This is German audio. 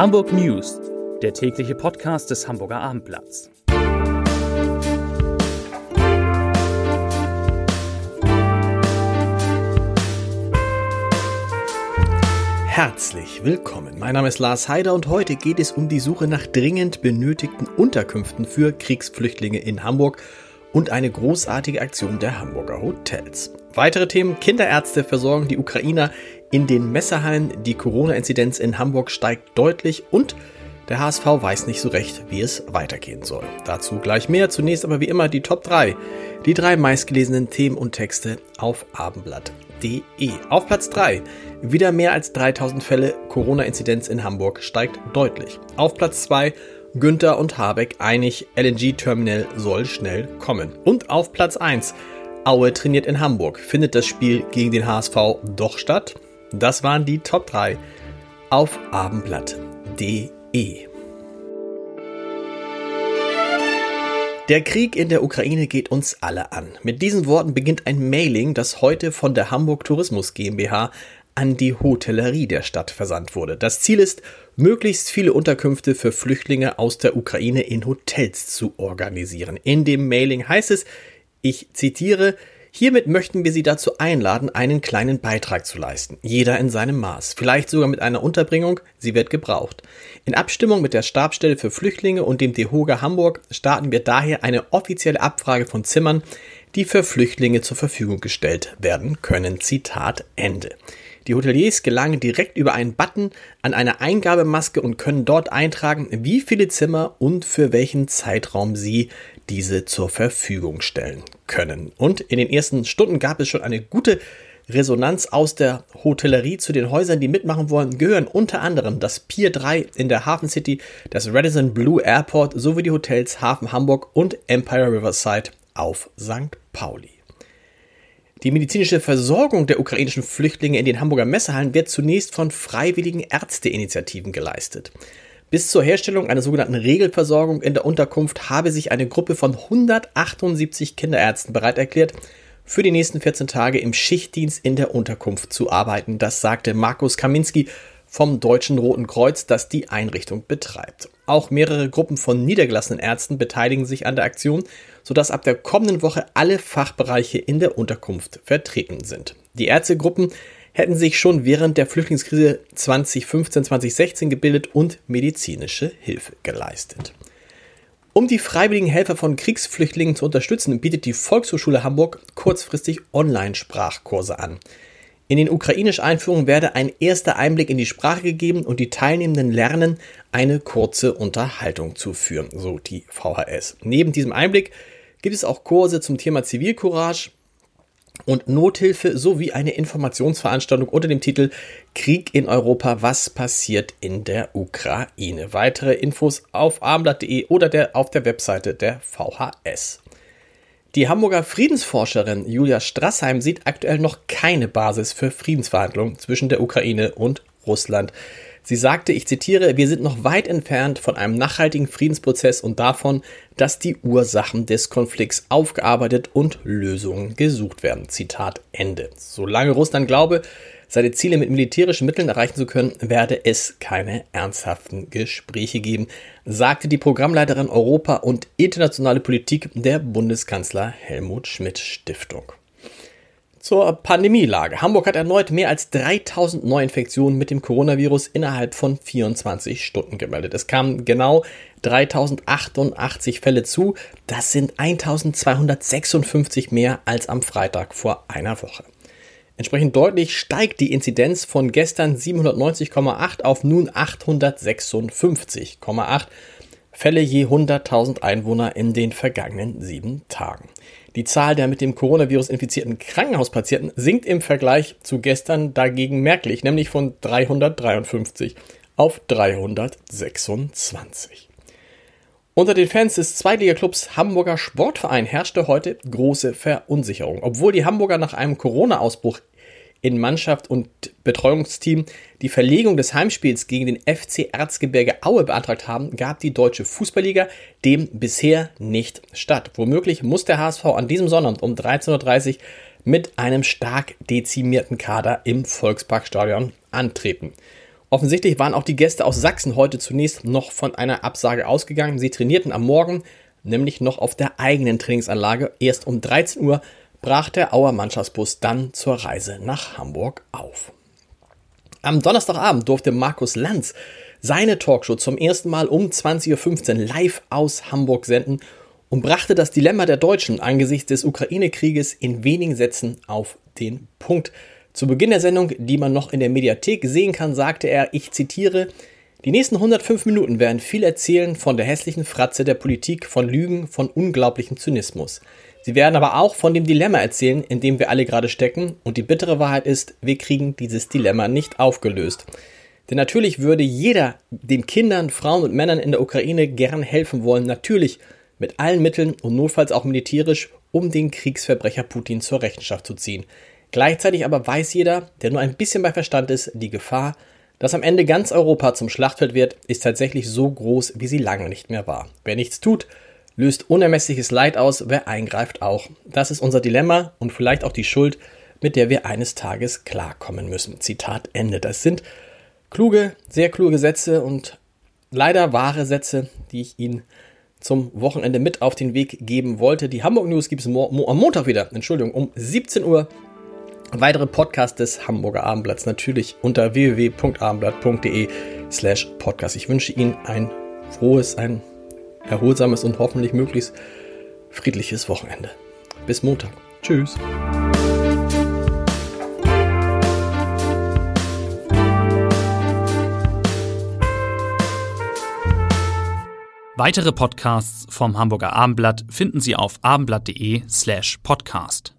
Hamburg News, der tägliche Podcast des Hamburger Abendblatts. Herzlich willkommen. Mein Name ist Lars Heider und heute geht es um die Suche nach dringend benötigten Unterkünften für Kriegsflüchtlinge in Hamburg und eine großartige Aktion der Hamburger Hotels. Weitere Themen: Kinderärzte versorgen die Ukrainer in den Messerhallen, die Corona-Inzidenz in Hamburg steigt deutlich und der HSV weiß nicht so recht, wie es weitergehen soll. Dazu gleich mehr. Zunächst aber wie immer die Top 3. Die drei meistgelesenen Themen und Texte auf abendblatt.de. Auf Platz 3. Wieder mehr als 3000 Fälle. Corona-Inzidenz in Hamburg steigt deutlich. Auf Platz 2. Günther und Habeck einig, LNG-Terminal soll schnell kommen. Und auf Platz 1. Aue trainiert in Hamburg. Findet das Spiel gegen den HSV doch statt? Das waren die Top 3 auf abendblatt.de. Der Krieg in der Ukraine geht uns alle an. Mit diesen Worten beginnt ein Mailing, das heute von der Hamburg Tourismus GmbH an die Hotellerie der Stadt versandt wurde. Das Ziel ist, möglichst viele Unterkünfte für Flüchtlinge aus der Ukraine in Hotels zu organisieren. In dem Mailing heißt es, ich zitiere, Hiermit möchten wir Sie dazu einladen, einen kleinen Beitrag zu leisten. Jeder in seinem Maß. Vielleicht sogar mit einer Unterbringung. Sie wird gebraucht. In Abstimmung mit der Stabstelle für Flüchtlinge und dem DEHOGA Hamburg starten wir daher eine offizielle Abfrage von Zimmern, die für Flüchtlinge zur Verfügung gestellt werden können. Zitat Ende. Die Hoteliers gelangen direkt über einen Button an eine Eingabemaske und können dort eintragen, wie viele Zimmer und für welchen Zeitraum sie diese zur Verfügung stellen können. Und in den ersten Stunden gab es schon eine gute Resonanz aus der Hotellerie zu den Häusern, die mitmachen wollen, gehören unter anderem das Pier 3 in der Hafen City, das Radisson Blue Airport sowie die Hotels Hafen Hamburg und Empire Riverside auf St. Pauli. Die medizinische Versorgung der ukrainischen Flüchtlinge in den Hamburger Messehallen wird zunächst von freiwilligen Ärzteinitiativen geleistet. Bis zur Herstellung einer sogenannten Regelversorgung in der Unterkunft habe sich eine Gruppe von 178 Kinderärzten bereit erklärt, für die nächsten 14 Tage im Schichtdienst in der Unterkunft zu arbeiten. Das sagte Markus Kaminski vom Deutschen Roten Kreuz, das die Einrichtung betreibt. Auch mehrere Gruppen von niedergelassenen Ärzten beteiligen sich an der Aktion, sodass ab der kommenden Woche alle Fachbereiche in der Unterkunft vertreten sind. Die Ärztegruppen hätten sich schon während der Flüchtlingskrise 2015-2016 gebildet und medizinische Hilfe geleistet. Um die freiwilligen Helfer von Kriegsflüchtlingen zu unterstützen, bietet die Volkshochschule Hamburg kurzfristig Online-Sprachkurse an. In den ukrainischen Einführungen werde ein erster Einblick in die Sprache gegeben und die Teilnehmenden lernen, eine kurze Unterhaltung zu führen, so die VHS. Neben diesem Einblick gibt es auch Kurse zum Thema Zivilcourage, und Nothilfe sowie eine Informationsveranstaltung unter dem Titel Krieg in Europa, was passiert in der Ukraine. Weitere Infos auf abendblatt.de oder der, auf der Webseite der VHS. Die Hamburger Friedensforscherin Julia Strassheim sieht aktuell noch keine Basis für Friedensverhandlungen zwischen der Ukraine und Russland. Sie sagte, ich zitiere, wir sind noch weit entfernt von einem nachhaltigen Friedensprozess und davon, dass die Ursachen des Konflikts aufgearbeitet und Lösungen gesucht werden. Zitat Ende. Solange Russland glaube, seine Ziele mit militärischen Mitteln erreichen zu können, werde es keine ernsthaften Gespräche geben, sagte die Programmleiterin Europa und internationale Politik der Bundeskanzler Helmut Schmidt Stiftung. Zur Pandemielage. Hamburg hat erneut mehr als 3000 Neuinfektionen mit dem Coronavirus innerhalb von 24 Stunden gemeldet. Es kamen genau 3088 Fälle zu. Das sind 1256 mehr als am Freitag vor einer Woche. Entsprechend deutlich steigt die Inzidenz von gestern 790,8 auf nun 856,8 Fälle je 100.000 Einwohner in den vergangenen sieben Tagen. Die Zahl der mit dem Coronavirus infizierten Krankenhauspatienten sinkt im Vergleich zu gestern dagegen merklich, nämlich von 353 auf 326. Unter den Fans des Zweitliga-Clubs Hamburger Sportverein herrschte heute große Verunsicherung. Obwohl die Hamburger nach einem Corona-Ausbruch in Mannschaft und Betreuungsteam die Verlegung des Heimspiels gegen den FC Erzgebirge Aue beantragt haben, gab die deutsche Fußballliga dem bisher nicht statt. Womöglich muss der HSV an diesem Sonntag um 13.30 Uhr mit einem stark dezimierten Kader im Volksparkstadion antreten. Offensichtlich waren auch die Gäste aus Sachsen heute zunächst noch von einer Absage ausgegangen. Sie trainierten am Morgen nämlich noch auf der eigenen Trainingsanlage. Erst um 13 Uhr brach der Auer Mannschaftsbus dann zur Reise nach Hamburg auf. Am Donnerstagabend durfte Markus Lanz seine Talkshow zum ersten Mal um 20.15 Uhr live aus Hamburg senden und brachte das Dilemma der Deutschen angesichts des Ukraine-Krieges in wenigen Sätzen auf den Punkt. Zu Beginn der Sendung, die man noch in der Mediathek sehen kann, sagte er, ich zitiere, die nächsten 105 Minuten werden viel erzählen von der hässlichen Fratze der Politik, von Lügen, von unglaublichem Zynismus. Sie werden aber auch von dem Dilemma erzählen, in dem wir alle gerade stecken, und die bittere Wahrheit ist, wir kriegen dieses Dilemma nicht aufgelöst. Denn natürlich würde jeder den Kindern, Frauen und Männern in der Ukraine gern helfen wollen, natürlich mit allen Mitteln und notfalls auch militärisch, um den Kriegsverbrecher Putin zur Rechenschaft zu ziehen. Gleichzeitig aber weiß jeder, der nur ein bisschen bei Verstand ist, die Gefahr, dass am Ende ganz Europa zum Schlachtfeld wird, ist tatsächlich so groß, wie sie lange nicht mehr war. Wer nichts tut, löst unermessliches Leid aus, wer eingreift auch. Das ist unser Dilemma und vielleicht auch die Schuld, mit der wir eines Tages klarkommen müssen. Zitat Ende. Das sind kluge, sehr kluge Sätze und leider wahre Sätze, die ich Ihnen zum Wochenende mit auf den Weg geben wollte. Die Hamburg News gibt es am Montag wieder, Entschuldigung, um 17 Uhr Weitere Podcasts des Hamburger Abendblatts natürlich unter www.abendblatt.de slash podcast. Ich wünsche Ihnen ein frohes, ein erholsames und hoffentlich möglichst friedliches Wochenende. Bis Montag. Tschüss. Weitere Podcasts vom Hamburger Abendblatt finden Sie auf abendblatt.de slash podcast.